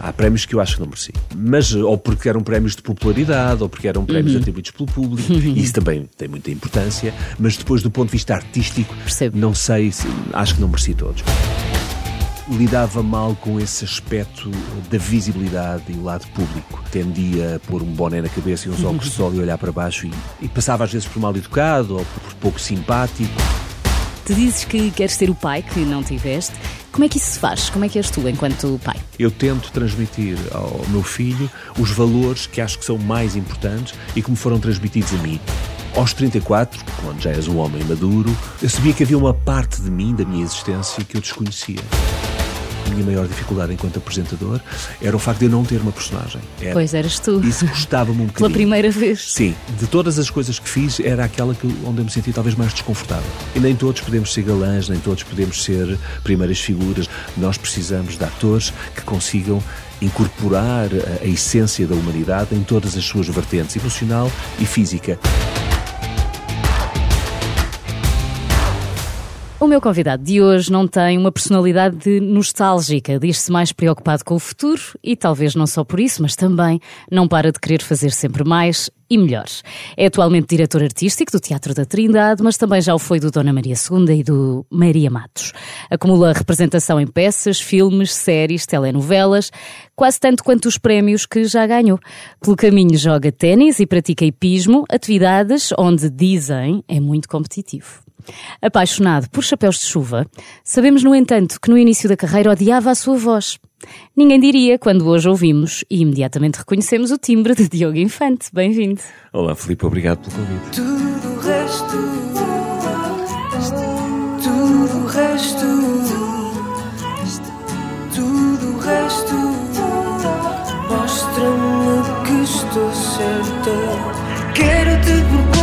Há prémios que eu acho que não mereci. Mas, ou porque eram prémios de popularidade, ou porque eram prémios uhum. atribuídos pelo público, e isso também tem muita importância, mas depois do ponto de vista artístico, Percebo. não sei, acho que não mereci todos lidava mal com esse aspecto da visibilidade e o lado público. Tendia a pôr um boné na cabeça e uns óculos de sol e olhar para baixo e, e passava às vezes por mal educado ou por pouco simpático. Tu dizes que queres ser o pai que não tiveste. Como é que isso se faz? Como é que és tu enquanto pai? Eu tento transmitir ao meu filho os valores que acho que são mais importantes e que me foram transmitidos a mim. Aos 34, quando já és um homem maduro, eu sabia que havia uma parte de mim, da minha existência, que eu desconhecia minha maior dificuldade enquanto apresentador era o facto de eu não ter uma personagem. Era, pois eras tu. Isso custava-me um bocadinho. Pela primeira vez. Sim. De todas as coisas que fiz, era aquela que, onde eu me senti talvez mais desconfortável. E nem todos podemos ser galãs, nem todos podemos ser primeiras figuras. Nós precisamos de atores que consigam incorporar a, a essência da humanidade em todas as suas vertentes, emocional e física. O meu convidado de hoje não tem uma personalidade nostálgica, diz-se mais preocupado com o futuro e talvez não só por isso, mas também não para de querer fazer sempre mais e melhor. É atualmente diretor artístico do Teatro da Trindade, mas também já o foi do Dona Maria II e do Maria Matos. Acumula representação em peças, filmes, séries, telenovelas, quase tanto quanto os prémios que já ganhou. Pelo caminho joga ténis e pratica hipismo, atividades onde dizem é muito competitivo. Apaixonado por chapéus de chuva, sabemos, no entanto, que no início da carreira odiava a sua voz. Ninguém diria quando hoje ouvimos e imediatamente reconhecemos o timbre de Diogo Infante. Bem-vindo. Olá, Filipe, obrigado pelo convite. Tudo o resto, tudo o resto, tudo o resto, mostra-me que estou certa. Quero-te por perto,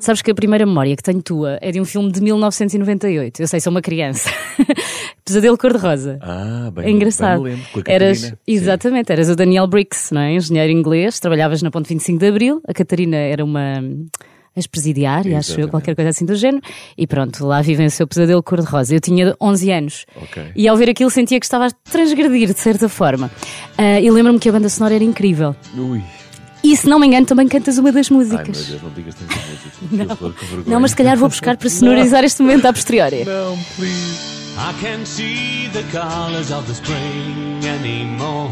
Sabes que a primeira memória que tenho tua é de um filme de 1998. Eu sei, sou uma criança. Pesadelo Cor-de-Rosa. Ah, bem, É engraçado. bem lembro, eras, Catarina. exatamente, eras o Daniel Briggs, não é? Engenheiro inglês, trabalhavas na Ponte 25 de Abril. A Catarina era uma ex-presidiária, acho eu, qualquer coisa assim do género. E pronto, lá vivenciou o Pesadelo Cor-de-Rosa. Eu tinha 11 anos. Ok. E ao ver aquilo sentia que estava a transgredir, de certa forma. Ah, e lembro-me que a banda sonora era incrível. Ui. E se não me engano, também cantas uma das Ai, meu músicas. Deus, não digas tantas músicas. Não. Não, mas se calhar vou buscar para sonorizar este momento à posteriori. Não, please. I can't see the colors of the spring anymore.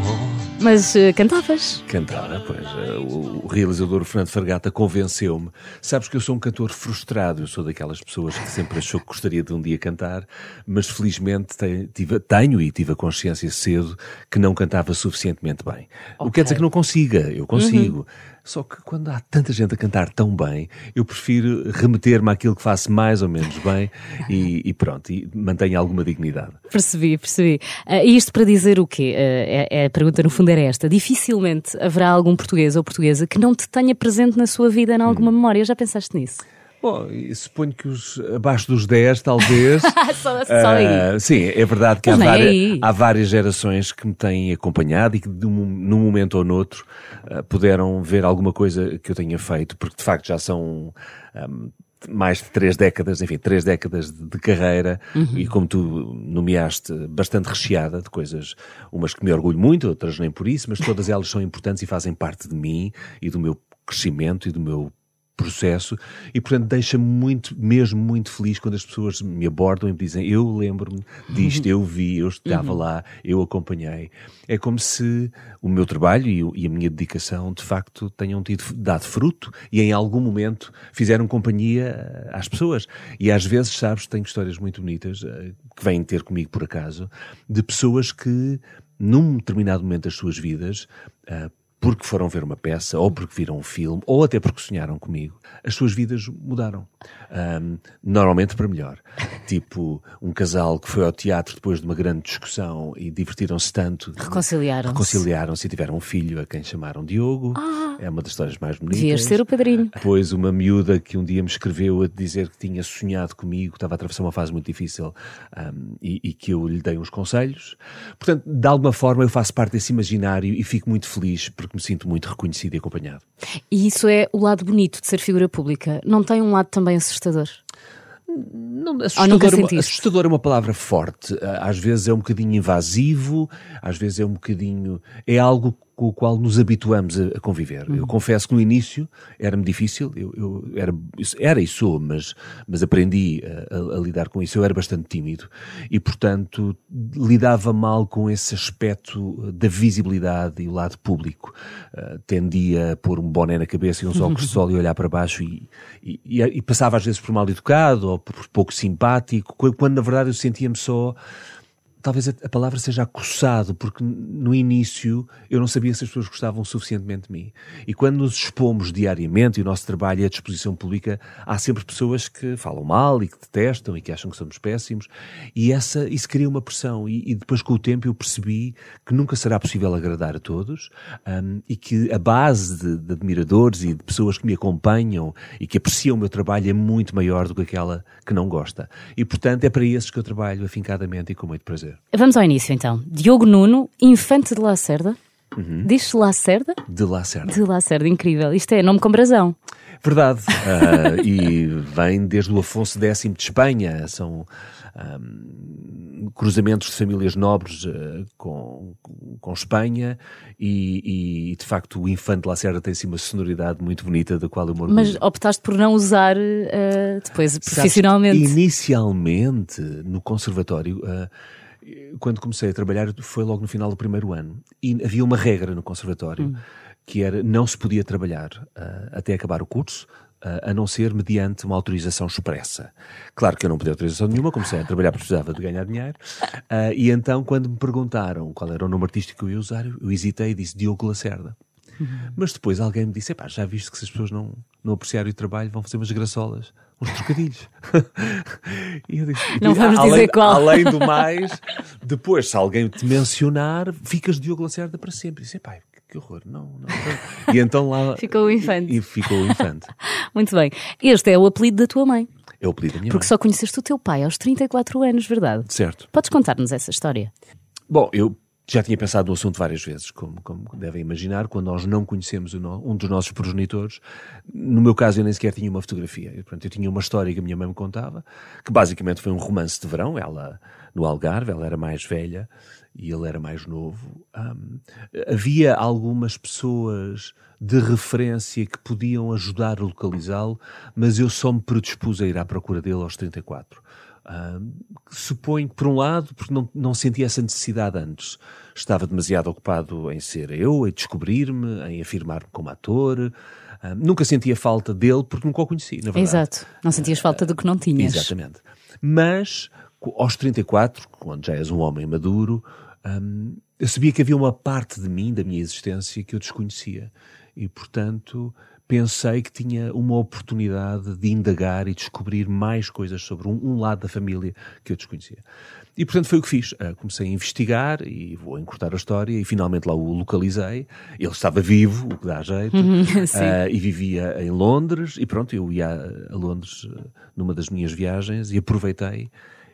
Mas eh, cantavas. Cantar, pois. eh, O realizador Fernando Fargata convenceu-me. Sabes que eu sou um cantor frustrado. Eu sou daquelas pessoas que sempre achou que gostaria de um dia cantar, mas felizmente te- tive- tenho e tive a consciência cedo que não cantava suficientemente bem. O que quer dizer que não consiga. Eu consigo. Só que quando há tanta gente a cantar tão bem, eu prefiro remeter-me àquilo que faço mais ou menos bem e, e pronto, e mantenho alguma dignidade. Percebi, percebi. E isto para dizer o quê? Ah, é- é- a pergunta no fundo era esta. Dificilmente haverá algum português ou portuguesa que não te tenha presente na sua vida em alguma memória. Já pensaste nisso? Bom, suponho que os abaixo dos 10, talvez. só, só aí. Ah, sim, é verdade que há, várias, há várias gerações que me têm acompanhado e que de um- num momento ou noutro ah, puderam ver alguma coisa que eu tenha feito, porque de facto já são ahm, mais de três décadas, enfim, três décadas de, de carreira Uhum. e como tu nomeaste, bastante recheada de coisas, umas que me orgulho muito, outras nem por isso, mas todas elas são importantes e fazem parte de mim e do meu crescimento e do meu processo e portanto deixa-me muito, mesmo muito feliz quando as pessoas me abordam e me dizem eu lembro-me disto, eu vi, eu estava lá, eu acompanhei. É como se o meu trabalho e, a minha dedicação de facto tenham tido, dado fruto e em algum momento fizeram companhia eh, às pessoas. E às vezes, sabes, tenho histórias muito bonitas eh, que vêm ter comigo por acaso, de pessoas que num determinado momento das suas vidas ah, porque foram ver uma peça, ou porque viram um filme, ou até porque sonharam comigo, as suas vidas mudaram. Ahm, normalmente para melhor. Tipo, um casal que foi ao teatro depois de uma grande discussão e divertiram-se tanto. Reconciliaram-se. Reconciliaram-se e tiveram um filho a quem chamaram Diogo. É uma das histórias mais bonitas. Devias ser o padrinho. Depois uma miúda que um dia me escreveu a dizer que tinha sonhado comigo, estava a atravessar uma fase muito difícil ahm, e, e que eu lhe dei uns conselhos. Portanto, de alguma forma eu faço parte desse imaginário e fico muito feliz porque me sinto muito reconhecido e acompanhado. E isso é o lado bonito de ser figura pública. Não tem um lado também assustador? Não, assustador, é uma, assustador é uma palavra forte. Ah, Às vezes é um bocadinho invasivo, às vezes é um bocadinho. É algo com o qual nos habituamos a, a conviver. Eu confesso que no início era-me difícil, eu, eu era, era e sou, mas, mas aprendi a, a- lidar com isso. Eu era bastante tímido e, portanto, lidava mal com esse aspecto da visibilidade e o lado público. Ah, tendia a pôr um boné na cabeça e uns óculos de sol e olhar para baixo e, e, e- e passava às vezes por mal educado ou por pouco simpático, quando, na verdade eu sentia-me só talvez a, a palavra seja acossado, porque no início eu não sabia se as pessoas gostavam suficientemente de mim. E quando nos expomos diariamente e o nosso trabalho é à disposição pública, há sempre pessoas que falam mal e que detestam e que acham que somos péssimos. E essa, isso cria uma pressão. E, e depois, com o tempo, eu percebi que nunca será possível agradar a todos hum, e que a base de, de admiradores e de pessoas que me acompanham e que apreciam o meu trabalho é muito maior do que aquela que não gosta. E, portanto, é para esses que eu trabalho afincadamente e com muito prazer. Vamos ao início então. Diogo Nuno, infante de Lacerda. Uhum. Diz-se Lacerda? De Lacerda. De Lacerda, incrível. Isto é nome com brasão. Verdade. Ah, e vem desde o Afonso X de Espanha. São ahm, cruzamentos de famílias nobres ah, com, com Espanha e, e, de facto o infante de Lacerda tem assim uma sonoridade muito bonita da qual eu orgulho. Mas optaste por não usar eh, depois Sabes, profissionalmente. Inicialmente, no conservatório, ah, quando comecei a trabalhar, foi logo no final do primeiro ano. E havia uma regra no conservatório, que era não se podia trabalhar ah, até acabar o curso, ah, a não ser mediante uma autorização expressa. Claro que eu não podia autorização nenhuma, comecei a trabalhar porque precisava de ganhar dinheiro. Ah, e então, quando me perguntaram qual era o nome artístico que eu ia usar, eu hesitei e disse Diogo Lacerda. Mas depois alguém me disse: já viste que se as pessoas não, não apreciarem o trabalho, vão fazer umas graçolas, uns trocadilhos. e eu disse: Não "E, vamos além, dizer qual." Além do mais, depois, se alguém te mencionar, ficas Diogo Lacerda para sempre. E disse: que, que horror, não, não. E então lá. Ficou o infante. E, e ficou o infante. Muito bem. Este é o apelido da tua mãe. É o apelido da minha Porque mãe. só conheceste o teu pai aos 34 anos, verdade? Certo. Podes contar-nos essa história? Bom, eu já tinha pensado no assunto várias vezes, como, como devem imaginar, quando nós não conhecemos no- um dos nossos progenitores. No meu caso, eu nem sequer tinha uma fotografia. Eu, portanto, eu tinha uma história que a minha mãe me contava, que basicamente foi um romance de verão. Ela, no Algarve, ela era mais velha e ele era mais novo. Ahm, havia algumas pessoas de referência que podiam ajudar a localizá-lo, mas eu só me predispus a ir à procura dele aos 34. Ah, suponho que, por um lado, porque não, não senti essa necessidade antes. Estava demasiado ocupado em ser eu, em descobrir-me, em afirmar-me como ator. Ah, nunca sentia falta dele porque nunca o conheci, na verdade. Exato. Não sentias falta do que não tinhas. Exatamente. Mas, aos 34, quando já és um homem maduro, hum, eu sabia que havia uma parte de mim, da minha existência, que eu desconhecia. E, portanto, pensei que tinha uma oportunidade de indagar e descobrir mais coisas sobre um, um lado da família que eu desconhecia. E, portanto, foi o que fiz. Ah, comecei a investigar e vou encurtar a história e finalmente lá o localizei. Ele estava vivo, o que dá jeito, ah, e vivia em Londres. E pronto, eu ia a- a Londres ah, numa das minhas viagens e aproveitei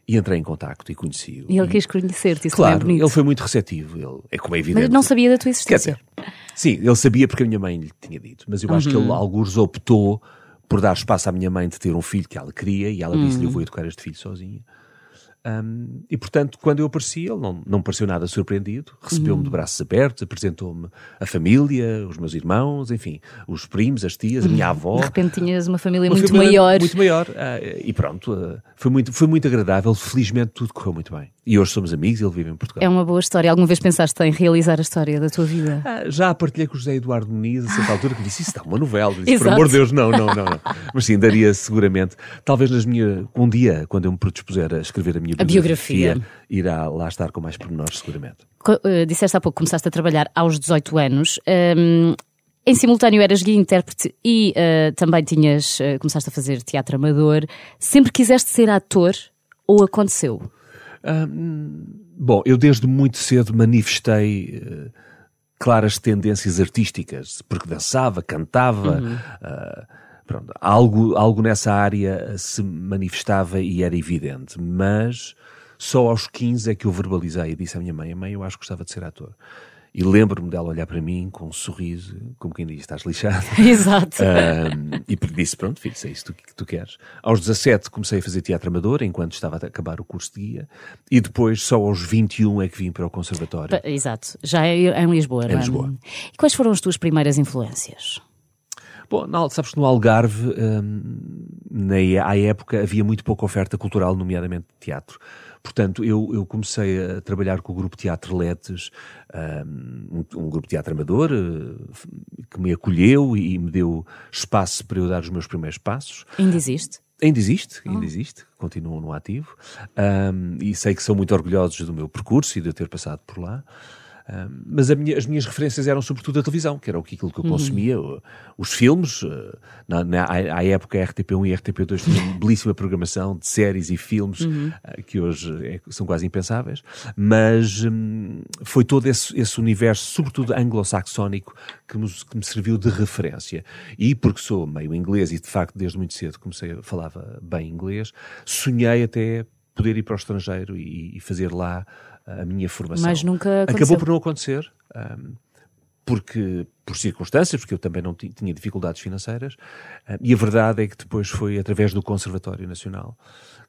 e entrei em contacto e conheci-o. E ele quis conhecer-te, isso Claro, também é bonito. ele foi muito receptivo. Ele, é como é evidente. Mas não sabia da tua Quer existência. dizer, sim, ele sabia porque a minha mãe lhe tinha dito, mas eu acho que ele, Uhum. alguns, optou por dar espaço à minha mãe de ter um filho que ela queria e ela disse-lhe: Eu Uhum. vou educar este filho sozinha. Um, e portanto, quando eu apareci, ele não, não pareceu nada surpreendido, recebeu-me Uhum. de braços abertos, apresentou-me a família, os meus irmãos, enfim, os primos, as tias, a minha avó. Uhum. De repente tinhas uma família Uma muito família maior. Muito maior. ah, e pronto, ah, foi, muito, foi muito agradável. Felizmente tudo correu muito bem. E hoje somos amigos e ele vive em Portugal. É uma boa história. Alguma vez pensaste em realizar a história da tua vida? Ah, já a partilhei com o José Eduardo Muniz a certa altura que me disse: Isso dá uma novela. Eu Disse, por amor de Deus, não, não, não, não. Mas sim, daria seguramente. Talvez nas minhas. Um dia, quando eu me predispuser a escrever a minha A biografia. irá lá estar com mais pormenores, seguramente. Eh, disseste há pouco que começaste a trabalhar aos 18 anos. Hum, em simultâneo eras guia intérprete e eh, também tinhas eh, começaste a fazer teatro amador. Sempre quiseste ser ator ou aconteceu? Bom, eu desde muito cedo manifestei eh, claras tendências artísticas, porque dançava, cantava, ah, pronto, algo, algo nessa área se manifestava e era evidente, mas só aos 15 é que eu verbalizei e disse à minha mãe, mãe, eu acho que gostava de ser ator. E lembro-me dela olhar para mim com um sorriso, como quem diz, estás lixado. Exato. Um, e disse, pronto, filho, se é isso que tu queres. Aos 17 comecei a fazer teatro amador, enquanto estava a acabar o curso de guia. E depois, só aos 21 é que vim para o conservatório. Exato. Já é é em Lisboa, é? Lisboa. E quais foram as tuas primeiras influências? Bom, na- sabes que no Algarve, hum, na, à época, havia muito pouca oferta cultural, nomeadamente teatro. Portanto, eu, eu comecei a trabalhar com o grupo Teatro Letes, hum, um, um grupo de teatro amador, eh, que me acolheu e me deu espaço para eu dar os meus primeiros passos. Ainda existe? Ainda existe, ainda existe, continuam no ativo. Ahm, e sei que são muito orgulhosos do meu percurso e de eu ter passado por lá. Mas minha- as minhas referências eram sobretudo a televisão, que era o que- aquilo que eu consumia. O- Os filmes, eh, na, na- à, época a RTP1 e a RTP2 tinham uma belíssima programação de séries e filmes eh, que hoje é- são quase impensáveis. Mas hum, foi todo esse, esse universo, sobretudo anglo-saxónico, que, nos- que me serviu de referência. E porque sou meio inglês e de facto desde muito cedo comecei a falava bem inglês, sonhei até poder ir para o estrangeiro e, e fazer lá a minha formação. Mas nunca aconteceu. Acabou por não acontecer. hum, porque por circunstâncias, porque eu também não ti- tinha dificuldades financeiras, hum, e a verdade é que depois foi através do Conservatório Nacional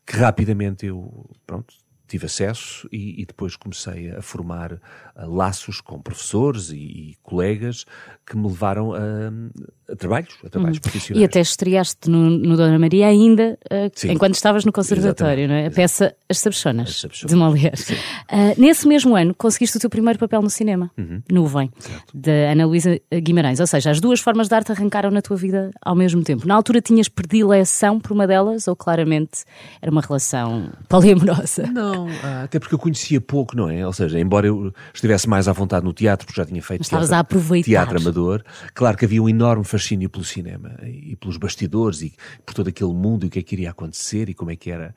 que rapidamente eu, pronto, tive acesso e, e depois comecei a formar ah, laços com professores e, e colegas que me levaram a, a trabalhos, a trabalhos profissionais. Uhum. E até estreaste no, no Dona Maria ainda Sim. enquanto estavas no conservatório, Exatamente. não é? A peça As Sabichonas, As Sabichonas. de Molière. Ah, nesse mesmo ano conseguiste o teu primeiro papel no cinema, Uhum. Nuvem, da Ana Luísa Guimarães. Ou seja, as duas formas de arte arrancaram na tua vida ao mesmo tempo. Na altura tinhas predileção por uma delas ou claramente era uma relação poliamorosa? Não, ah, até porque eu conhecia pouco, não é? Ou seja, embora eu estivesse mais à vontade no teatro, porque já tinha feito Mas teatro, a aproveitar. teatro amador, claro que havia um enorme fascínio pelo cinema e pelos bastidores e por todo aquele mundo e o que é que iria acontecer e como é que era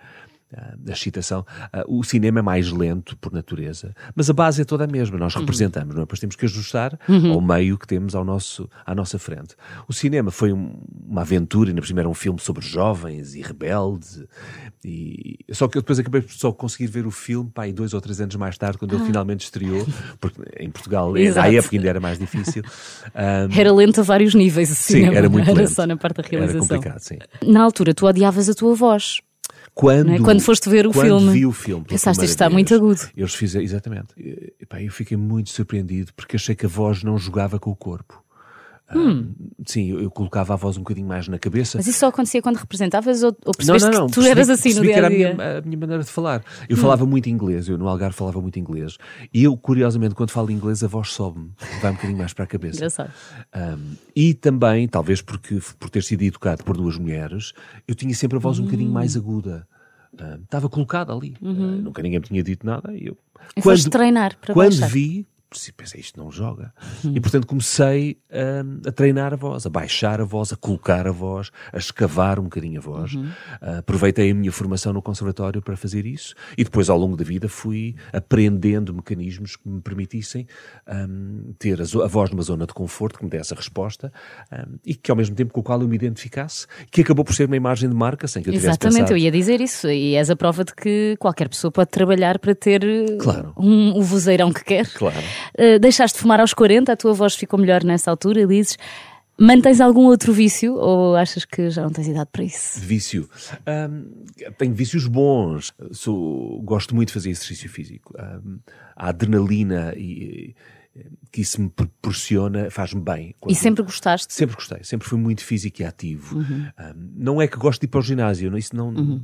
a excitação. Ah, o cinema é mais lento por natureza, mas a base é toda a mesma. Nós representamos, não é? Depois temos que ajustar ao meio que temos ao nosso, à nossa frente. O cinema foi um- uma aventura, ainda por cima era um filme sobre jovens e rebeldes. E... Só que eu depois acabei por só conseguir ver o filme pá, dois ou três anos mais tarde, quando ele finalmente estreou, porque em Portugal, à época ainda era mais difícil. Ah, Era lento a vários níveis o sim, cinema, era muito não era lento. só na parte da Era realização. complicado, sim. Na altura, tu odiavas a tua voz. Quando, é? Quando foste ver o quando filme, vi o filme pensaste, isto está vez, muito agudo. Eles fizeram, exatamente. E, epá, eu fiquei muito surpreendido porque achei que a voz não jogava com o corpo. Ah, sim, eu, eu colocava a voz um bocadinho mais na cabeça. Hum. Mas isso só acontecia quando representavas ou, ou Não, percebeste não, não. que tu percebi- eras assim no dia a era dia? Hum. a minha, a minha maneira de falar. Eu falava muito inglês, eu no Algarve falava muito inglês. E eu, curiosamente, quando falo inglês, a voz sobe-me, vai um bocadinho mais para a cabeça. Engraçado. Um, e também, talvez porque por ter sido educado por duas mulheres, eu tinha sempre a voz um bocadinho mais aguda. Um, estava colocada ali. Uh, nunca ninguém me tinha dito nada. E eu, E foste treinar para quando baixar. vi, pensei, isto não joga. E portanto comecei um, a treinar a voz, a baixar a voz, a colocar a voz, a escavar um bocadinho a voz. Uh, aproveitei a minha formação no conservatório para fazer isso e depois ao longo da vida fui aprendendo mecanismos que me permitissem um, ter a, a voz numa zona de conforto, que me desse a resposta um, e que ao mesmo tempo com o qual eu me identificasse, que acabou por ser uma imagem de marca sem que eu tivesse Exatamente, eu ia dizer isso. E és a prova de que qualquer pessoa pode trabalhar para ter Claro. um, o vozeirão que quer. Claro. Eh, deixaste de fumar aos 40, a tua voz ficou melhor nessa altura, dizes. Mantens algum outro vício ou achas que já não tens idade para isso? Vício. Ahm, tenho vícios bons. Sou, gosto muito de fazer exercício físico. Ahm, a adrenalina e, que isso me proporciona faz-me bem. E sempre gostaste? Sempre gostei, sempre fui muito físico e ativo. Uhum. Ahm, não é que gosto de ir para o ginásio, isso não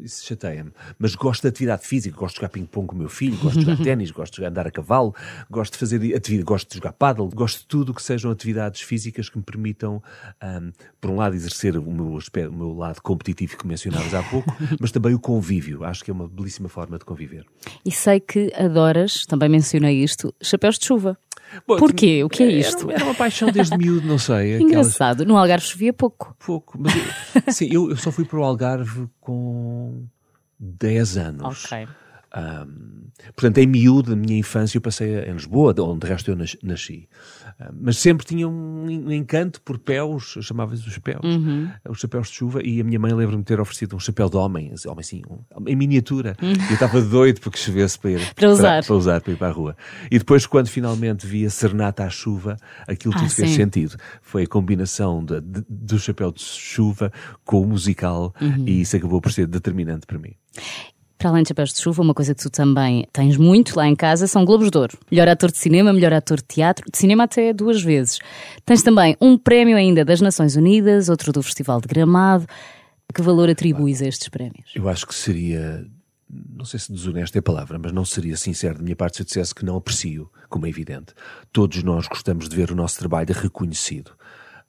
isso chateia-me, mas gosto de atividade física, gosto de jogar ping-pong com o meu filho, gosto de jogar ténis, gosto de andar a cavalo, gosto de fazer atividade, gosto de jogar paddle, gosto de tudo que sejam atividades físicas que me permitam, ahm, por um lado, exercer o meu, aspe- o meu lado competitivo que mencionavas há pouco, mas também o convívio. Acho que é uma belíssima forma de conviver. E sei que adoras, também mencionei isto, chapéus de chuva. Bom, Porquê? O que é era- isto? Era, uma paixão desde miúdo, não sei. aquelas- Engraçado, no Algarve chovia pouco. Pouco. Mas eu, sim, eu, eu só fui para o Algarve com 10 anos. Ok. Ahm, portanto, em miúdo, da minha infância, eu passei em Lisboa, de onde de resto eu nas- nasci. Ah, mas sempre tinha um en- encanto por péus, chamava-se os péus, os chapéus de chuva, e a minha mãe lembra-me de ter oferecido um chapéu de homem, assim, homem assim, um- em miniatura. E eu estava doido porque chovesse para ir Para usar. para, usar, para ir para a rua. E depois, quando finalmente vi a Serenata à chuva, aquilo Ah, tudo fez sim. sentido. Foi a combinação da- de- do chapéu de chuva com o musical, Uhum. e isso acabou por ser determinante para mim. Para além de Chapéus de Chuva, uma coisa que tu também tens muito lá em casa são Globos de Ouro. Melhor ator de cinema, melhor ator de teatro, de cinema até duas vezes. Tens também um prémio ainda das Nações Unidas, outro do Festival de Gramado. Que valor atribuis a estes prémios? Eu acho que seria, não sei se desonesto é a palavra, mas não seria sincero da minha parte se eu dissesse que não aprecio, como é evidente. Todos nós gostamos de ver o nosso trabalho reconhecido.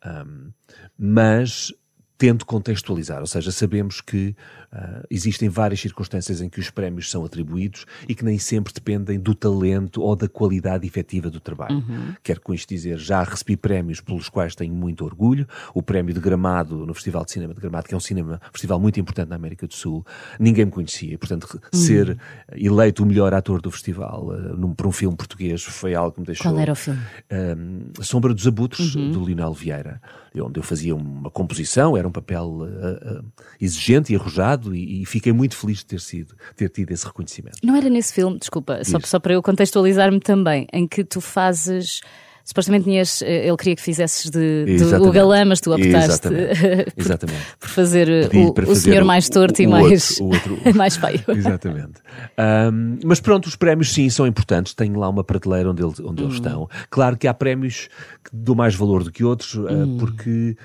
Ahm, mas tento contextualizar, ou seja, sabemos que ah, existem várias circunstâncias em que os prémios são atribuídos e que nem sempre dependem do talento ou da qualidade efetiva do trabalho. Quero com isto dizer, já recebi prémios pelos quais tenho muito orgulho. O prémio de Gramado, no Festival de Cinema de Gramado, que é um cinema, festival muito importante na América do Sul, ninguém me conhecia. Portanto, ser eleito o melhor ator do festival ah, num, por um filme português foi algo que me deixou... Qual era o filme? Um, Sombra dos Abutres, do Lionel Vieira, onde eu fazia uma composição, era um papel uh, uh, exigente e arrojado, e, e fiquei muito feliz de ter sido, ter tido esse reconhecimento. Não era nesse filme, desculpa, só, só para eu contextualizar-me também, em que tu fazes. Supostamente tinhas, eh, ele queria que fizesses de, de o galã, mas tu optaste Exatamente. por, Exatamente. por fazer eh, Pedi o, para o fazer senhor o- mais torto e o mais, outro- outro- mais feio. Exatamente. Um, mas pronto, os prémios sim são importantes. Tenho lá uma prateleira onde, eles, onde Hum. eles estão. Claro que há prémios que dou mais valor do que outros, uh, Hum. porque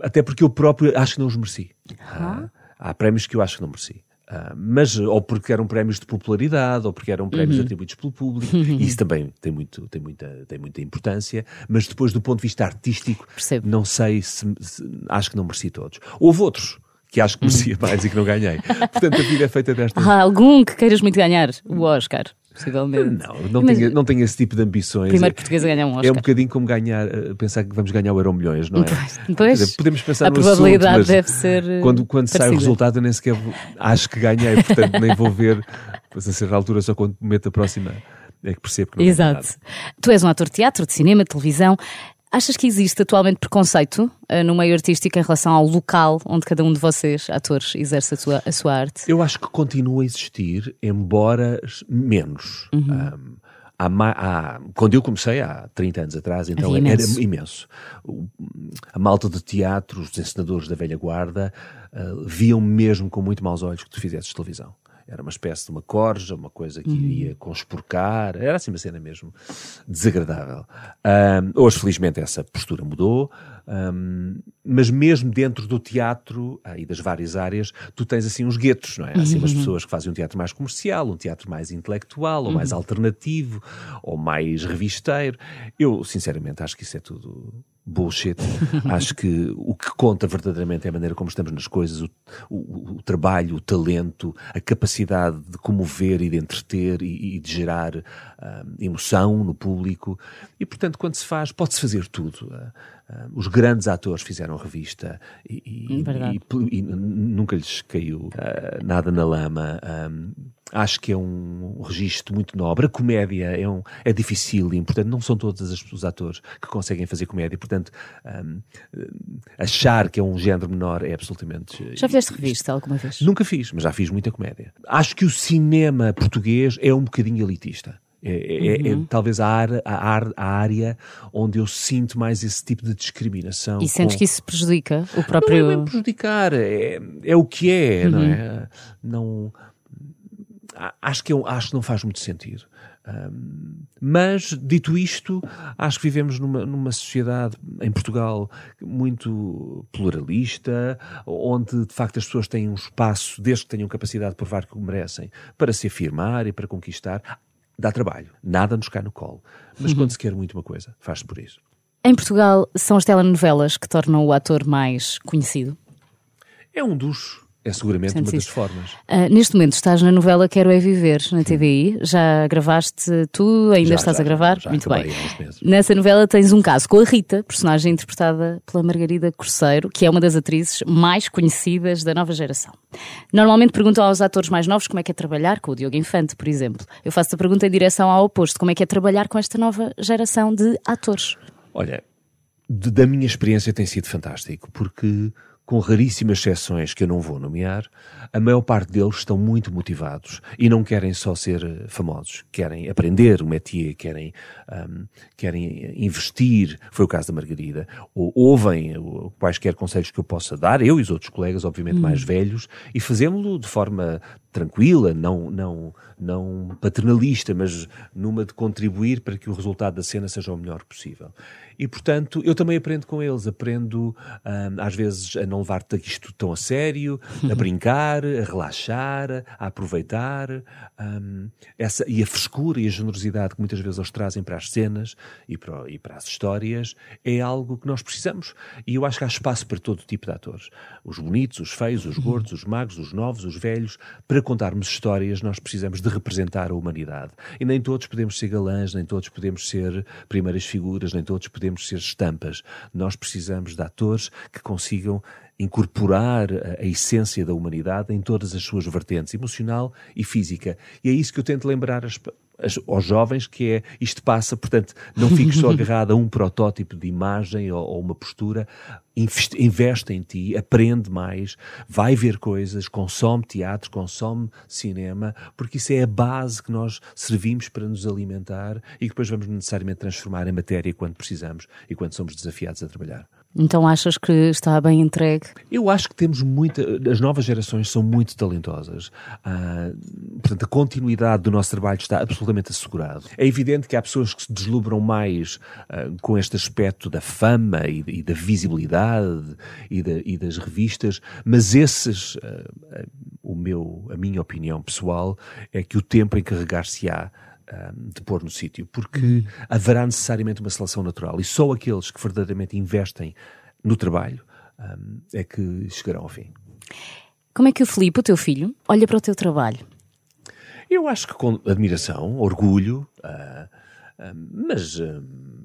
até porque eu próprio acho que não os mereci. Uh, há prémios que eu acho que não mereci. Uh, mas ou porque eram prémios de popularidade ou porque eram prémios Uhum. atribuídos pelo público. E isso também tem, muito, tem, muita, tem muita importância. Mas depois do ponto de vista artístico Percebo. não sei se, se- acho que não mereci todos. Houve outros que acho que merecia mais e que não ganhei. Portanto a vida é feita destas Há algum que queiras muito ganhar? O Oscar, possivelmente. Não, não Mas- tenho, não tenho esse tipo de ambições. Primeiro É- português a ganhar um É um Oscar. bocadinho como ganhar, eh, pensar que vamos ganhar o Euro Milhões, não é? Pois, dizer, podemos pensar a no probabilidade assunto, deve ser, eh, Quando, quando sai o resultado, eu nem sequer acho que ganhei, portanto nem vou ver, mas a certa altura, só quando meto a próxima, é que percebo que não Exato. Tu és um ator de teatro, de cinema, de televisão. Achas que existe atualmente preconceito eh, no meio artístico em relação ao local onde cada um de vocês, atores, exerce a sua, a sua arte? Eu acho que continua a existir, embora menos. Uhum. Um, há há- quando eu comecei, há 30 anos atrás, então era imenso. imenso. O- a malta de teatro, os encenadores da velha guarda, uh, viam mesmo com muito maus olhos que tu fizesses televisão. Era uma espécie de uma corja, uma coisa que iria conspurcar, era assim uma cena mesmo desagradável. Um, hoje, felizmente, essa postura mudou, um, mas mesmo dentro do teatro ah, e das várias áreas, tu tens assim uns guetos, não é? Há assim umas pessoas que fazem um teatro mais comercial, um teatro mais intelectual, ou mais alternativo, ou mais revisteiro. Eu, sinceramente, acho que isso é tudo bullshit. acho que o que conta verdadeiramente é a maneira como estamos nas coisas, o, o- o trabalho, o talento, a capacidade de comover e de entreter e, e de gerar ah, emoção no público. E, portanto, quando se faz, pode-se fazer tudo. Ah, os grandes atores fizeram revista e, e- e- nunca lhes caiu ah, nada na lama. Ahm, acho que é um registro muito nobre. A comédia é, um, é difícil e, portanto, não são todos as- os atores que conseguem fazer comédia. Portanto, ahm, achar que é um género menor é absolutamente. Já fizeste revista alguma vez? Nunca fiz, mas já fiz muita comédia. Acho que o cinema português é um bocadinho elitista. É, é- é Uhum. talvez a, ar- a ar- a área onde eu sinto mais esse tipo de discriminação. E sentes com- que isso prejudica o não é próprio. bem prejudicar, é, é o que é, não Uhum. é? Não, acho, que é um- acho que não faz muito sentido. Ahm, mas, dito isto, acho que vivemos numa, numa sociedade, em Portugal, muito pluralista, onde de facto as pessoas têm um espaço, desde que tenham capacidade de provar que o merecem, para se afirmar e para conquistar. Dá trabalho, nada nos cai no colo. Mas quando se quer muito uma coisa, faz-se por isso. Em Portugal, são as telenovelas que tornam o ator mais conhecido. É um dos. É seguramente uma das isso. formas. Ah, neste momento estás na novela Quero é Viver, na TVI. Já gravaste tu? Ainda Já, estás já, a gravar? já Muito bem. Nessa novela tens um caso com a Rita, personagem interpretada pela Margarida Corseiro, que é uma das atrizes mais conhecidas da nova geração. Normalmente perguntam aos atores mais novos como é que é trabalhar com o Diogo Infante, por exemplo. Eu faço a pergunta em direção ao oposto: como é que é trabalhar com esta nova geração de atores? Olha, de- da minha experiência tem sido fantástico, porque com raríssimas exceções que eu não vou nomear, a maior parte deles estão muito motivados e não querem só ser eh, famosos, querem aprender o métier, querem, ahm, querem investir, foi o caso da Margarida, ou ouvem o- quaisquer conselhos que eu possa dar, eu e os outros colegas, obviamente mais velhos, e fazemos-lo de forma tranquila, não, não, não paternalista, mas numa de contribuir para que o resultado da cena seja o melhor possível. E, portanto, eu também aprendo com eles, aprendo hum, às vezes a não levar isto tão a sério, a brincar, a relaxar, a aproveitar, hum, essa, e a frescura e a generosidade que muitas vezes eles trazem para as cenas e para, e para as histórias é algo que nós precisamos. E eu acho que há espaço para todo tipo de atores. Os bonitos, os feios, os gordos, os magos, os novos, os velhos. Para contarmos histórias, nós precisamos de representar a humanidade. E nem todos podemos ser galãs, nem todos podemos ser primeiras figuras, nem todos podemos ser estampas. Nós precisamos de atores que consigam incorporar a, essência da humanidade em todas as suas vertentes, emocional e física. E é isso que eu tento lembrar as- aos jovens que é isto passa, portanto, não fiques só agarrado a um protótipo de imagem ou, ou uma postura, investe, investe em ti, aprende mais, vai ver coisas, consome teatro, consome cinema, porque isso é a base que nós servimos para nos alimentar e que depois vamos necessariamente transformar em matéria quando precisamos e quando somos desafiados a trabalhar. Então achas que está bem entregue? Eu acho que temos muita. As novas gerações são muito talentosas. Ah, portanto, a continuidade do nosso trabalho está absolutamente assegurado. É evidente que há pessoas que se deslumbram mais ah, com este aspecto da fama e, e da visibilidade e, da- e das revistas, mas esses. ah, o meu, a minha opinião pessoal é que o tempo encarregar-se-á de pôr no sítio, porque haverá necessariamente uma seleção natural e só aqueles que verdadeiramente investem no trabalho ah, é que chegarão ao fim. Como é que o Filipe, o teu filho, olha para o teu trabalho? Eu acho que com admiração, orgulho, ah, mas,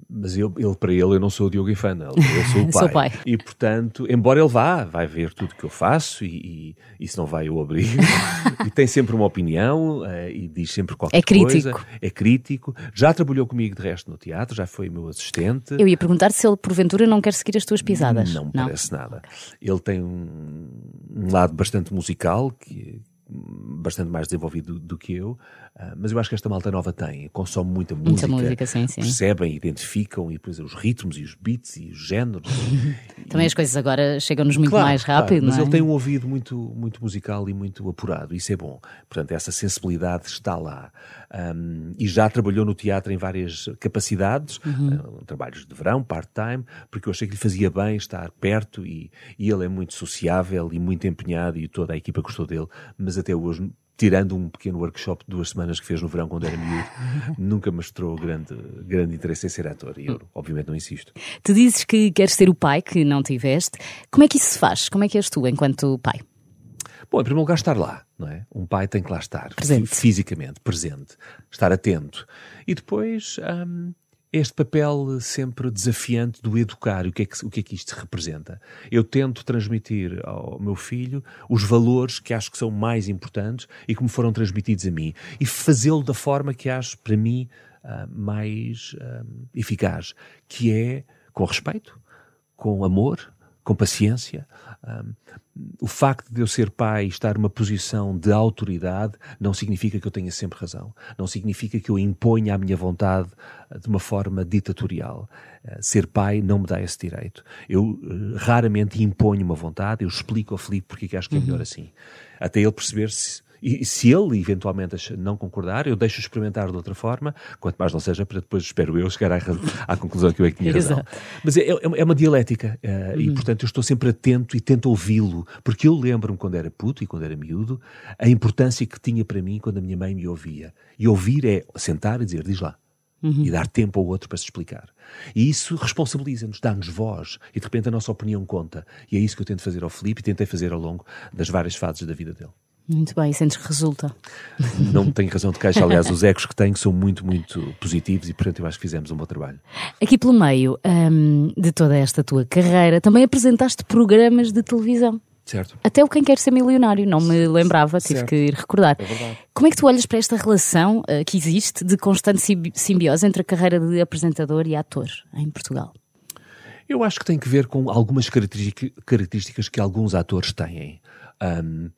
mas eu, ele, para ele eu não sou o Diogo Infante, eu sou o pai. Sou pai. E portanto, embora ele vá, vai ver tudo que eu faço e, e, e se não vai eu obrigo. e tem sempre uma opinião ah, e diz sempre qualquer É crítico. coisa. É crítico. Já trabalhou comigo de resto no teatro, já foi meu assistente. Eu ia perguntar se ele, porventura, não quer seguir as tuas pisadas. Não me parece nada. Ele tem um, um lado bastante musical, que bastante mais desenvolvido do, que eu, ah, mas eu acho que esta malta nova tem, consome muita música, música, sim, sim. percebem, identificam e depois os ritmos e os beats e os géneros. Também as coisas agora chegam-nos muito Claro, mais claro, rápido, mas não é? ele tem um ouvido muito, muito musical e muito apurado, isso é bom. Portanto, essa sensibilidade está lá. Um, e já trabalhou no teatro em várias capacidades, Uhum. uh, trabalhos de verão, part-time, porque eu achei que lhe fazia bem estar perto e, e ele é muito sociável e muito empenhado e toda a equipa gostou dele, mas até hoje. Tirando um pequeno workshop de duas semanas que fez no verão quando era miúdo, nunca mostrou grande, grande interesse em ser ator. E eu, obviamente, não insisto. Tu dizes que queres ser o pai que não tiveste. Como é que isso se faz? Como é que és tu enquanto pai? Bom, em primeiro lugar, estar lá, não é? Um pai tem que lá estar, Presente. fi- fisicamente, presente, estar atento. E depois, hum, este papel sempre desafiante do educar, o que, é que, o que é que isto representa. Eu tento transmitir ao meu filho os valores que acho que são mais importantes e que me foram transmitidos a mim, e fazê-lo da forma que acho, para mim, ah, mais hum, eficaz, que é com respeito, com amor, com paciência. Um, o facto de eu ser pai e estar numa posição de autoridade não significa que eu tenha sempre razão. Não significa que eu imponha a minha vontade uh, de uma forma ditatorial. Uh, ser pai não me dá esse direito. Eu uh, raramente imponho uma vontade, eu explico ao Filipe porque é que acho que é melhor assim. Até ele perceber se. E se ele eventualmente não concordar, eu deixo experimentar de outra forma, quanto mais não seja para depois, espero eu, chegar à, à conclusão que eu é que tinha razão. Mas é, é- é uma dialética eh, e, portanto, eu estou sempre atento e tento ouvi-lo, porque eu lembro-me quando era puto e quando era miúdo a importância que tinha para mim quando a minha mãe me ouvia. E ouvir é sentar e dizer: diz lá, E dar tempo ao outro para se explicar. E isso responsabiliza-nos, dá-nos voz. E de repente a nossa opinião conta. E é isso que eu tento fazer ao Filipe e tentei fazer ao longo das várias fases da vida dele. Muito bem, sentes que resulta. Não tenho razão de queixa, aliás, os ecos que tenho são muito, muito positivos e, portanto, eu acho que fizemos um bom trabalho. Aqui pelo meio hum, de toda esta tua carreira, também apresentaste programas de televisão. Certo. Até o Quem Quer Ser Milionário, não me lembrava, tive Certo. que ir recordar. É. Como é que tu olhas para esta relação eh, que existe de constante simbi- simbiose entre a carreira de apresentador e ator em Portugal? Eu acho que tem que ver com algumas característica- características que alguns atores têm. Ahm,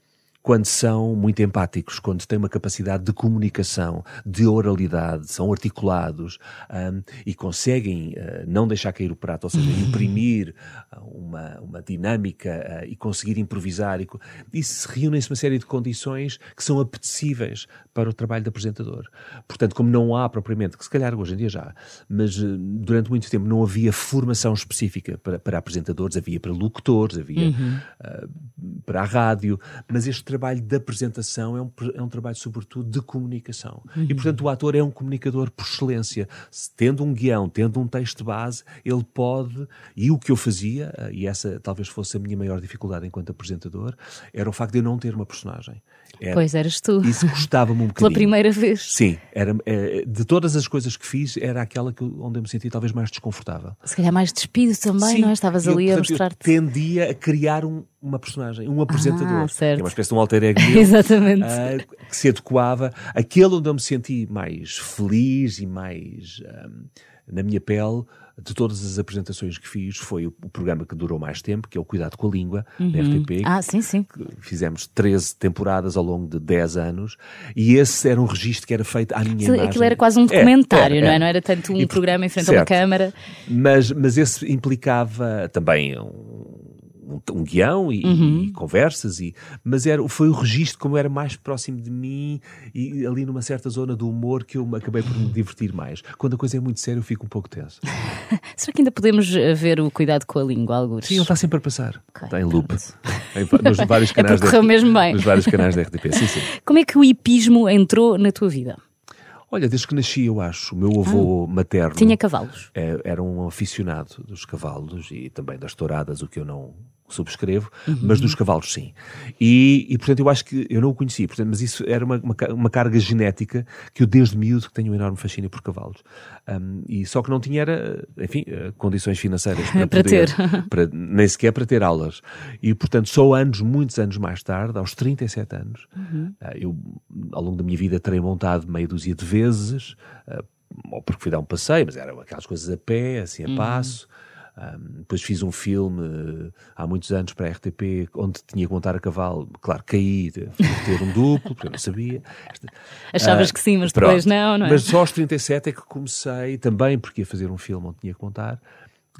quando são muito empáticos, quando têm uma capacidade de comunicação, de oralidade, são articulados ahm, e conseguem ah, não deixar cair o prato, ou seja, imprimir ah, uma, uma dinâmica ah, e conseguir improvisar. E, e se reúnem-se uma série de condições que são apetecíveis para o trabalho de apresentador. Portanto, como não há propriamente, que se calhar hoje em dia já, mas eh, durante muito tempo não havia formação específica para, para apresentadores, havia para locutores, havia ah, para a rádio, mas este trabalho de apresentação é um, é um trabalho sobretudo de comunicação. E portanto o ator é um comunicador por excelência. Se tendo um guião, tendo um texto base, ele pode, e o que eu fazia, ah, e essa talvez fosse a minha maior dificuldade enquanto apresentador, era o facto de eu não ter uma personagem. Era- Pois eras tu. Isso custava-me um bocadinho. Pela primeira vez. Sim, era, eh, de todas as coisas que fiz, era aquela que, onde eu me senti talvez mais desconfortável. Se calhar mais despido também, Sim, não é? Estavas eu, ali a portanto, eu mostrar-te. tendia a criar um- uma personagem, um apresentador. Ah, certo. É uma espécie de um alter ego meu, Exatamente. ah, que se adequava. Aquele onde eu me senti mais feliz e mais ahm, na minha pele de todas as apresentações que fiz foi o, programa que durou mais tempo, que é o Cuidado com a Língua, da RTP, Ah, sim, sim. Fizemos 13 temporadas ao longo de 10 anos e esse era um registro que era feito à minha Aquilo, imagem. aquilo era quase um É, documentário, era, não é? era. Não era tanto um E, programa em frente a uma certo. câmara. Mas, mas esse implicava também um, um, um guião e, Uhum. e conversas, e, mas era, foi o registro como era mais próximo de mim e ali numa certa zona do humor que eu acabei por me divertir mais. Quando a coisa é muito séria eu fico um pouco tenso. Será que ainda podemos eh, ver o cuidado com a língua, alguns? Sim, ele está sempre a passar. Ok, está em loop. Em nos vários canais porque correu mesmo bem. Nos vários canais da RTP. Sim, sim. Como é que o hipismo entrou na tua vida? Olha, desde que nasci, eu acho, o meu avô materno. Ah. Tinha cavalos. é- era um aficionado dos cavalos e também das touradas, o que eu não subscrevo, mas dos cavalos sim. E, e, portanto eu acho que eu não o conhecia, portanto, mas isso era uma, uma, uma carga genética que eu desde miúdo que tenho um enorme fascínio por cavalos. Um, e só que não tinha era, enfim, eh, condições financeiras para, Para poder, ter. para- nem sequer para ter aulas. E portanto só anos, muitos anos mais tarde, aos 37 anos, ah, eu ao longo da minha vida terei montado meia dúzia de vezes, ah, ou porque fui dar um passeio, mas eram aquelas coisas a pé, assim a passo. Um, depois fiz um filme eh, há muitos anos para a RTP onde tinha que montar a cavalo. Claro, caí, tive que ter um duplo, porque eu não sabia. Achavas Ah, que sim, mas depois pronto. não, não é? Mas só aos 37 é que comecei, também porque ia fazer um filme onde tinha que montar,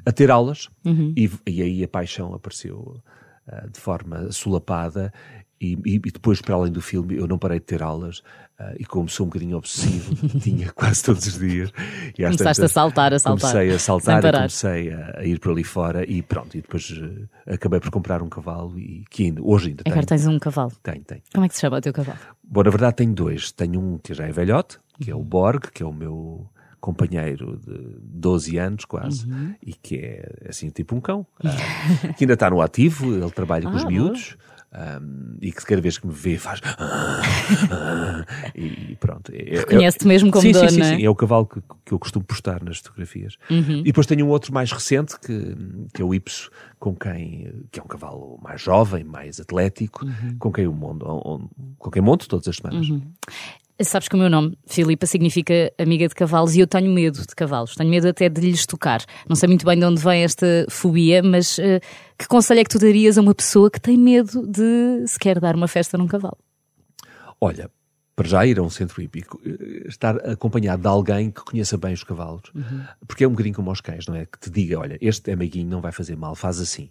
a ter aulas. Uhum. E, e aí a paixão apareceu ah, de forma solapada. E, e- depois, para além do filme, eu não parei de ter aulas. ah, e como sou um bocadinho obsessivo, tinha quase todos os dias. E Começaste a saltar, a saltar, Comecei a saltar e comecei a, a ir para ali fora. E pronto, e depois eh, acabei por comprar um cavalo e que ainda, hoje ainda Agora tenho. tens um cavalo. Tenho, tenho. Como é que se chama o teu cavalo? Bom, na verdade tenho dois. Tenho um que já é velhote, que é o Borg, que é o meu companheiro de 12 anos quase, e que é assim tipo um cão, ah, que ainda está no ativo, ele trabalha com Ah, os boa. miúdos. Ahm, e que cada vez que me vê faz ah, ah, e pronto É- é- Reconhece-te mesmo como sim, dono, sim, sim, é? sim, é o cavalo que, que eu costumo postar nas fotografias Uhum. e depois tenho um outro mais recente que, que é o Ipso com quem que é um cavalo mais jovem mais atlético Uhum. com quem eu monto, on- com quem monto todas as semanas Sabes que o meu nome, Filipa, significa amiga de cavalos e eu tenho medo de cavalos. Tenho medo até de lhes tocar. Não sei muito bem de onde vem esta fobia, mas eh, que conselho é que tu darias a uma pessoa que tem medo de sequer dar uma festa num cavalo? Olha, para já ir a um centro hípico, eh, estar acompanhado de alguém que conheça bem os cavalos, porque é um bocadinho como aos cães, não é? Que te diga, olha, este amiguinho não vai fazer mal, faz assim.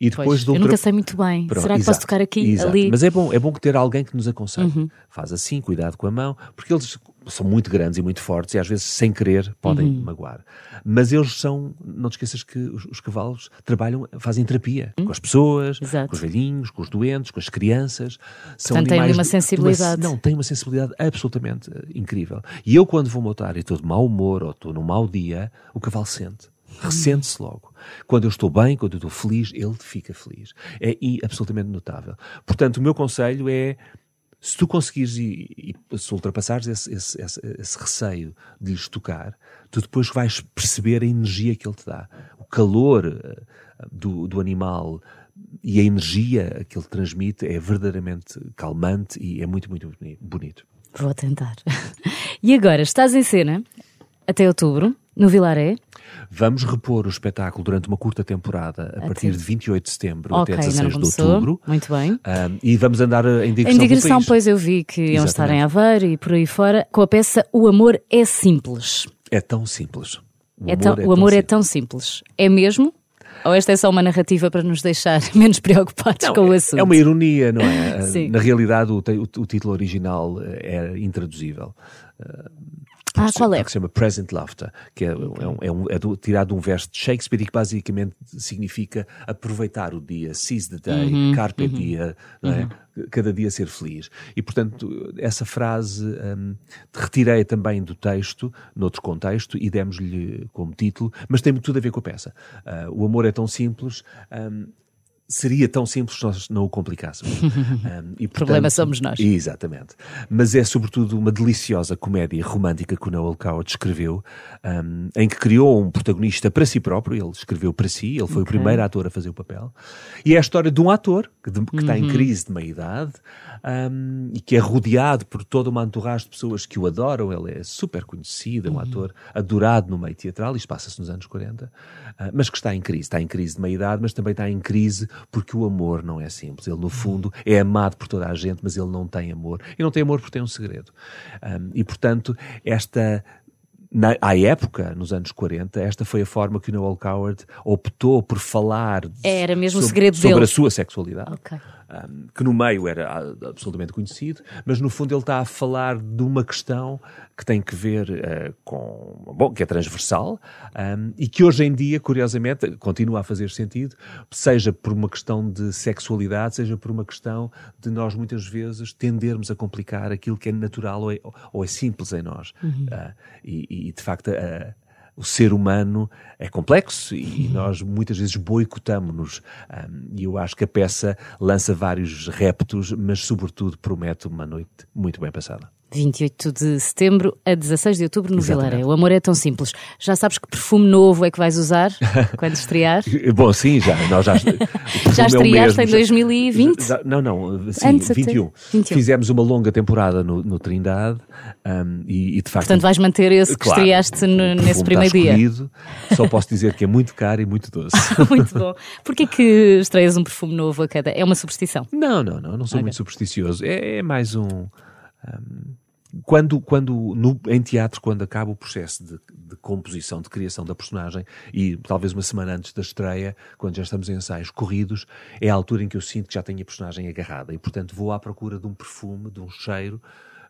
E depois Pois, de eu ultra- nunca sei muito bem. Pronto, Será que posso exato, tocar aqui, exato. ali? Uhum. Mas é bom, é bom ter alguém que nos aconselhe. Faz assim, cuidado com a mão, porque eles são muito grandes e muito fortes e às vezes sem querer podem Uhum. magoar. Mas eles são, não te esqueças que os, os cavalos trabalham, fazem terapia Hum? com as pessoas, Exato. com os velhinhos, com os doentes, com as crianças. São Portanto, têm uma de- sensibilidade. não, têm uma sensibilidade absolutamente eh, incrível. E eu, quando vou montar e estou de mau humor ou estou num mau dia, o cavalo sente. Ressente-se logo. Quando eu estou bem, quando eu estou feliz, ele fica feliz. É absolutamente notável. Portanto, o meu conselho é, se tu conseguires e, e se ultrapassares esse, esse, esse, esse receio de lhes tocar, tu depois vais perceber a energia que ele te dá. O calor eh, do, do animal e a energia que ele transmite é verdadeiramente calmante e é muito, muito boni- bonito. Vou tentar. E agora, estás em cena até outubro, no Vilaré. Vamos repor o espetáculo durante uma curta temporada a partir de 28 de setembro Ok, até ainda não 16 de outubro. Muito bem. Um, e vamos andar eh, em digressão, Em digressão, pois eu vi que iam estar em Exatamente. Aveiro e por aí fora, com a peça O Amor é Simples. É tão simples. O É tão- o amor é simples. tão simples. É mesmo? Ou esta é só uma narrativa para nos deixar menos preocupados Não, com o é- assunto? É uma ironia, não é? Sim. Na realidade, o, o- o título original eh, é intraduzível. Ah, qual é? Que se chama Present Laughter, que é, é um- é um- é do- tirado de um verso de Shakespeare e que basicamente significa aproveitar o dia, seize the day, Uhum, carpe dia, não é? cada dia ser feliz. E, portanto, essa frase hum, retirei também do texto, noutro contexto, e demos-lhe como título, mas tem tudo a ver com a peça. Ah, o amor é tão simples. hum, Seria tão simples se nós não o complicássemos. E, problema somos nós. Exatamente. Mas é sobretudo uma deliciosa comédia romântica que o Noel Coward escreveu, um, em que criou um protagonista para si próprio, ele escreveu para si, ele foi o primeiro ator a fazer o papel, e é a história de um ator que, de- que está Uhum. em crise de meia-idade um, e que é rodeado por toda uma entourage de pessoas que o adoram, ele é super conhecido, é um Uhum. ator adorado no meio teatral, isto passa-se nos anos 40, ah, mas que está em crise, está em crise de meia-idade, mas também está em crise porque o amor não é simples, ele no fundo é amado por toda a gente, mas ele não tem amor, e não tem amor porque tem um segredo. Um, e portanto, esta na, à época, nos anos 40, esta foi a forma que o Noel Coward optou por falar Era mesmo o sobre, segredo sobre dele. a sua sexualidade. Um, que no meio era ah, absolutamente conhecido, mas no fundo ele está a falar de uma questão que tem que ver eh, com, bom, que é transversal um, e que hoje em dia, curiosamente, continua a fazer sentido, seja por uma questão de sexualidade, seja por uma questão de nós muitas vezes tendermos a complicar aquilo que é natural ou é, ou é simples em nós. Ah, e, e, de facto, a- o ser humano é complexo e nós muitas vezes boicotamos-nos. E eu acho que a peça lança vários reptos, mas sobretudo promete uma noite muito bem passada. 28 de setembro a 16 de outubro no. Vilaré. O amor é tão simples. Já sabes que perfume novo é que vais usar quando estrear? Bom, sim, já. Nós já, perfume é estreaste mesmo, em já- 2020? já- não, não, sim, Antes até. 21. 21. Fizemos uma longa temporada no, no Trindade um, e, e, de facto. Portanto, vais manter esse que Claro, estreaste no- nesse primeiro dia. escolhido. Só posso dizer que é muito caro e muito doce. Muito bom. Porquê que estreias um perfume novo a cada? É uma superstição. Não, não, não, não sou muito supersticioso. É, é mais um. um, quando, quando no- em teatro, quando acaba o processo de, de composição, de criação da personagem, e talvez uma semana antes da estreia, quando já estamos em ensaios corridos, é a altura em que eu sinto que já tenho a personagem agarrada e, portanto, vou à procura de um perfume, de um cheiro.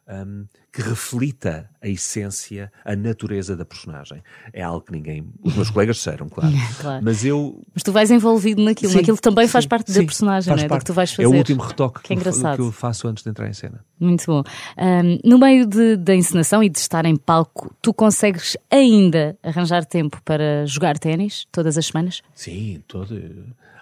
Um, que reflita a essência, a natureza da personagem. É algo que ninguém. Os meus colegas disseram, claro. Claro. Mas eu Mas tu vais envolvido naquilo. Sim, naquilo também faz sim, parte da sim, personagem, faz não é? Do parte. que tu vais fazer. É o último retoque Que é que eu faço antes de entrar em cena. Muito bom. Ahm, no meio de- da encenação e de estar em palco, tu consegues ainda arranjar tempo para jogar ténis todas as semanas? Sim, todo.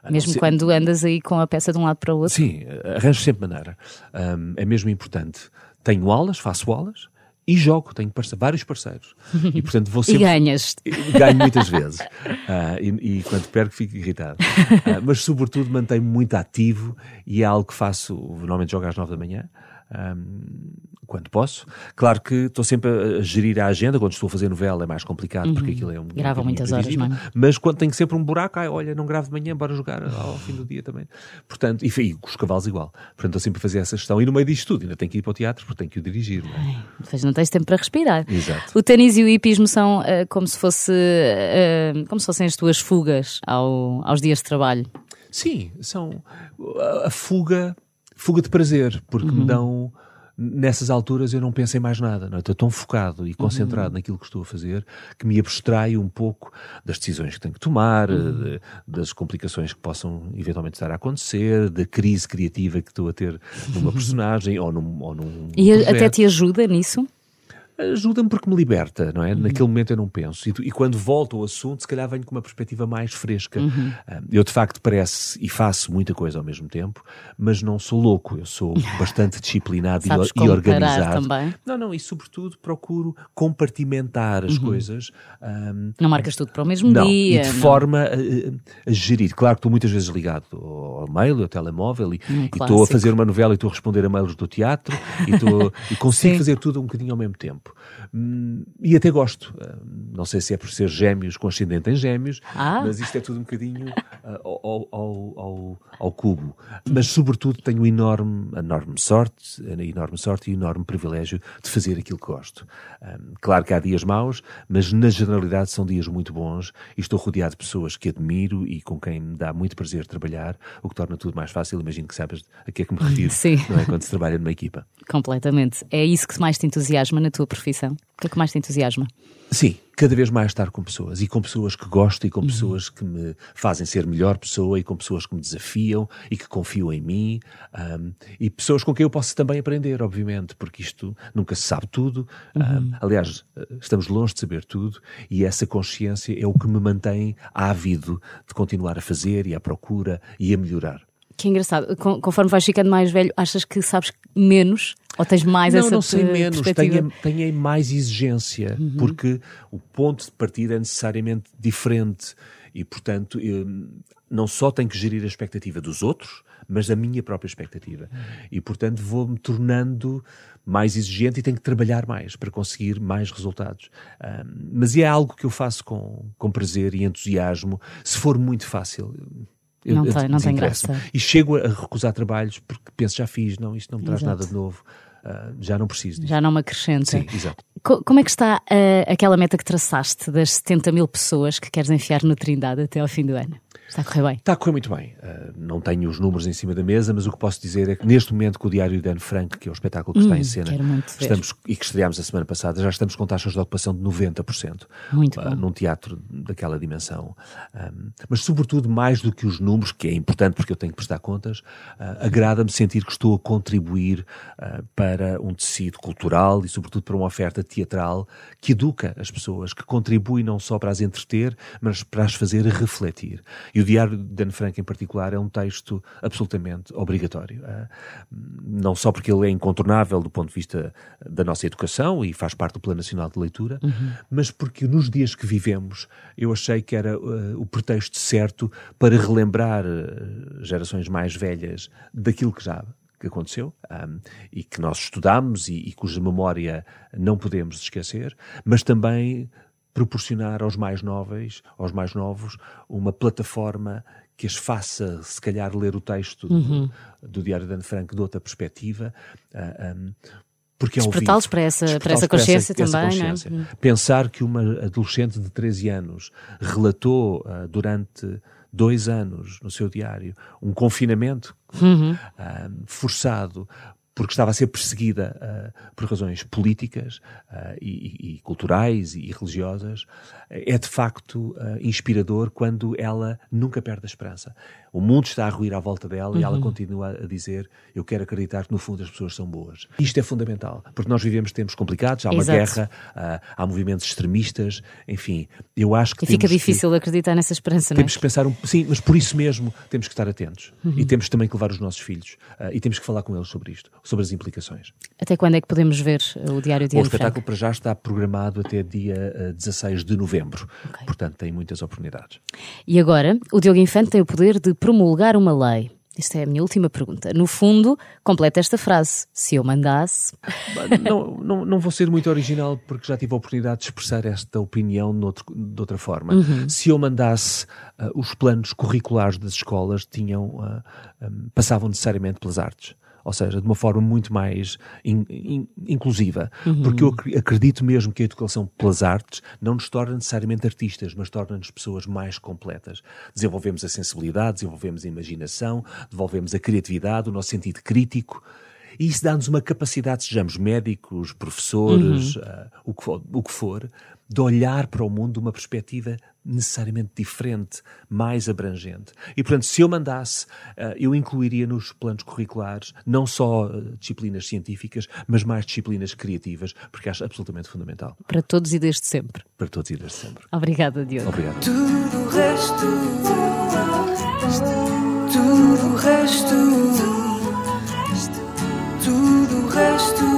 Mesmo ser- quando andas aí com a peça de um lado para o outro? Sim, arranjo sempre maneira. Hum, é mesmo importante. Tenho aulas, faço aulas e jogo. Tenho vários parceiros. E portanto vou E sempre. ganhas. Ganho muitas vezes. Ah, e, e quando perco fico irritado. Ah, mas sobretudo mantenho-me muito ativo e é algo que faço. Normalmente jogo às nove da manhã. Ahm, quando posso. Claro que estou sempre a gerir a agenda. Quando estou a fazer novela é mais complicado porque aquilo é um. Gravam um muitas horas, é? Mas quando tenho sempre um buraco, ai, olha, não gravo de manhã, bora jogar ao fim do dia também. Portanto, e, e com os cavalos igual. Portanto, estou sempre a fazer essa gestão. E no meio disto tudo, ainda tenho que ir para o teatro porque tenho que o dirigir. Não é? Não tens tempo para respirar. Exato. O ténis e o hipismo são ah, como, se fosse, ah, como se fossem as tuas fugas ao- aos dias de trabalho. Sim, são a fuga, fuga de prazer, porque me dão nessas alturas eu não penso em mais nada, não é? estou tão focado e concentrado naquilo que estou a fazer que me abstraio um pouco das decisões que tenho que tomar, de- das complicações que possam eventualmente estar a acontecer, da crise criativa que estou a ter numa personagem ou num, ou num E projeto até te ajuda nisso? Ajuda-me porque me liberta, não é? Uhum. Naquele momento eu não penso. E, e quando volto ao assunto, se calhar venho com uma perspectiva mais fresca. Uhum. Ah, eu, de facto, parece e faço muita coisa ao mesmo tempo, mas não sou louco. Eu sou bastante disciplinado e, e organizado. também? Não, não, e sobretudo procuro compartimentar as coisas. ah, Não marcas tudo para o mesmo não, dia. e de não. forma a, a- a gerir. Claro que estou muitas vezes ligado ao mail, ao telemóvel e Um estou a fazer uma novela e estou a responder a mails do teatro e, estou, e consigo fazer tudo um bocadinho ao mesmo tempo. Hum, E até gosto. Ah, Não sei se é por ser gêmeos com ascendente em gêmeos, Ah. mas isto é tudo um bocadinho ah, ao, ao, ao, ao cubo. Mas, sobretudo, tenho enorme, enorme sorte, enorme sorte e enorme privilégio de fazer aquilo que gosto. Hum, claro que há dias maus, mas na generalidade são dias muito bons e estou rodeado de pessoas que admiro e com quem me dá muito prazer trabalhar, o que torna tudo mais fácil. Imagino que sabes a que é que me refiro, Sim. não é? Quando se trabalha numa equipa. Completamente. É isso que mais te entusiasma na tua profissão? O que é que mais te entusiasma? Sim, cada vez mais estar com pessoas e com pessoas que gosto e com pessoas que me fazem ser melhor pessoa e com pessoas que me desafiam e que confiam em mim ahm, e pessoas com quem eu posso também aprender, obviamente, porque isto nunca se sabe tudo. Ahm, aliás, eh, estamos longe de saber tudo e essa consciência é o que me mantém ávido de continuar a fazer e à procura e a melhorar. Que engraçado. Conforme vais ficando mais velho, achas que sabes menos? Ou tens mais não, essa não sei per- menos, tenha, tenha mais exigência, porque o ponto de partida é necessariamente diferente e, portanto, não só tenho que gerir a expectativa dos outros, mas a minha própria expectativa. E, portanto, vou-me tornando mais exigente e tenho que trabalhar mais para conseguir mais resultados. Ahm, mas é algo que eu faço com, com prazer e entusiasmo, se for muito fácil. eu- Não tem- não tem graça. E chego a recusar trabalhos porque penso, já fiz, não, isto não me traz Exato. nada de novo, ah, já não preciso disso. Já não me acrescenta. Sim, exato. Co- Como é que está ah, aquela meta que traçaste das 70 mil pessoas que queres enfiar no Trindade até ao fim do ano? Está a correr bem? Está a correr muito bem. Uh, não tenho os números em cima da mesa, mas o que posso dizer é que neste momento com o Diário de Anne Frank, que é o espetáculo que está em cena, Hum, ver. estamos, e que estreámos a semana passada, já estamos com taxas de ocupação de 90%. Muito uh, bom. Num teatro daquela dimensão. Um, mas sobretudo, mais do que os números, que é importante porque eu tenho que prestar contas, uh, agrada-me sentir que estou a contribuir para um tecido cultural e sobretudo para uma oferta teatral que educa as pessoas, que contribui não só para as entreter, mas para as fazer refletir. E o Diário de Anne Frank, em particular, é um texto absolutamente obrigatório. Ah, Não só porque ele é incontornável do ponto de vista da nossa educação e faz parte do Plano Nacional de Leitura, mas porque nos dias que vivemos eu achei que era ah, o pretexto certo para relembrar ah, gerações mais velhas daquilo que já que aconteceu um, e que nós estudamos e, e cuja memória não podemos esquecer, mas também proporcionar aos mais novos, aos mais novos, uma plataforma que as faça, se calhar, ler o texto do, do Diário de Anne Frank de outra perspectiva. ah, um, porque é Despertá-los para essa- para Despertá-los essa consciência essa também, não é? consciência. Pensar que uma adolescente de 13 anos relatou ah, durante dois anos no seu diário um confinamento ah, forçado porque estava a ser perseguida ah, por razões políticas ah, e, e- culturais e religiosas, é de facto ah, inspirador quando ela nunca perde a esperança. O mundo está a ruir à volta dela e ela continua a dizer: Eu quero acreditar que no fundo as pessoas são boas. Isto é fundamental, porque nós vivemos tempos complicados, há uma Exato. guerra, há movimentos extremistas, enfim, eu acho que E fica temos que- difícil acreditar nessa esperança, não é? temos que pensar, um, sim, mas por isso mesmo temos que estar atentos. E temos também que levar os nossos filhos. e temos que falar com eles sobre isto, sobre as implicações. Até quando é que podemos ver uh, o Diário de o Anne espetáculo Frank? para já está programado até dia ah, 16 de novembro. Ok. Portanto, tem muitas oportunidades. E agora, o Diogo Infante tem o poder de promulgar uma lei. Esta é a minha última pergunta. No fundo, completa esta frase. Se eu mandasse. Não, não, não vou ser muito original porque já tive a oportunidade de expressar esta opinião noutro- de outra forma. Se eu mandasse, ah, os planos curriculares das escolas tinham, ah, ah, passavam necessariamente pelas artes. Ou seja, de uma forma muito mais in- in- inclusiva, porque eu acre- acredito mesmo que a educação pelas artes não nos torna necessariamente artistas, mas torna-nos pessoas mais completas. Desenvolvemos a sensibilidade, desenvolvemos a imaginação, desenvolvemos a criatividade, o nosso sentido crítico. E isso dá-nos uma capacidade, sejamos médicos, professores, ah, o, que for, o que for, de olhar para o mundo de uma perspectiva necessariamente diferente, mais abrangente. E, portanto, se eu mandasse, ah, eu incluiria nos planos curriculares não só ah, disciplinas científicas, mas mais disciplinas criativas, porque acho absolutamente fundamental Para todos e desde sempre. para todos e desde sempre. Obrigada, Diogo. Obrigado. Tudo o resto, tudo o resto, tudo o resto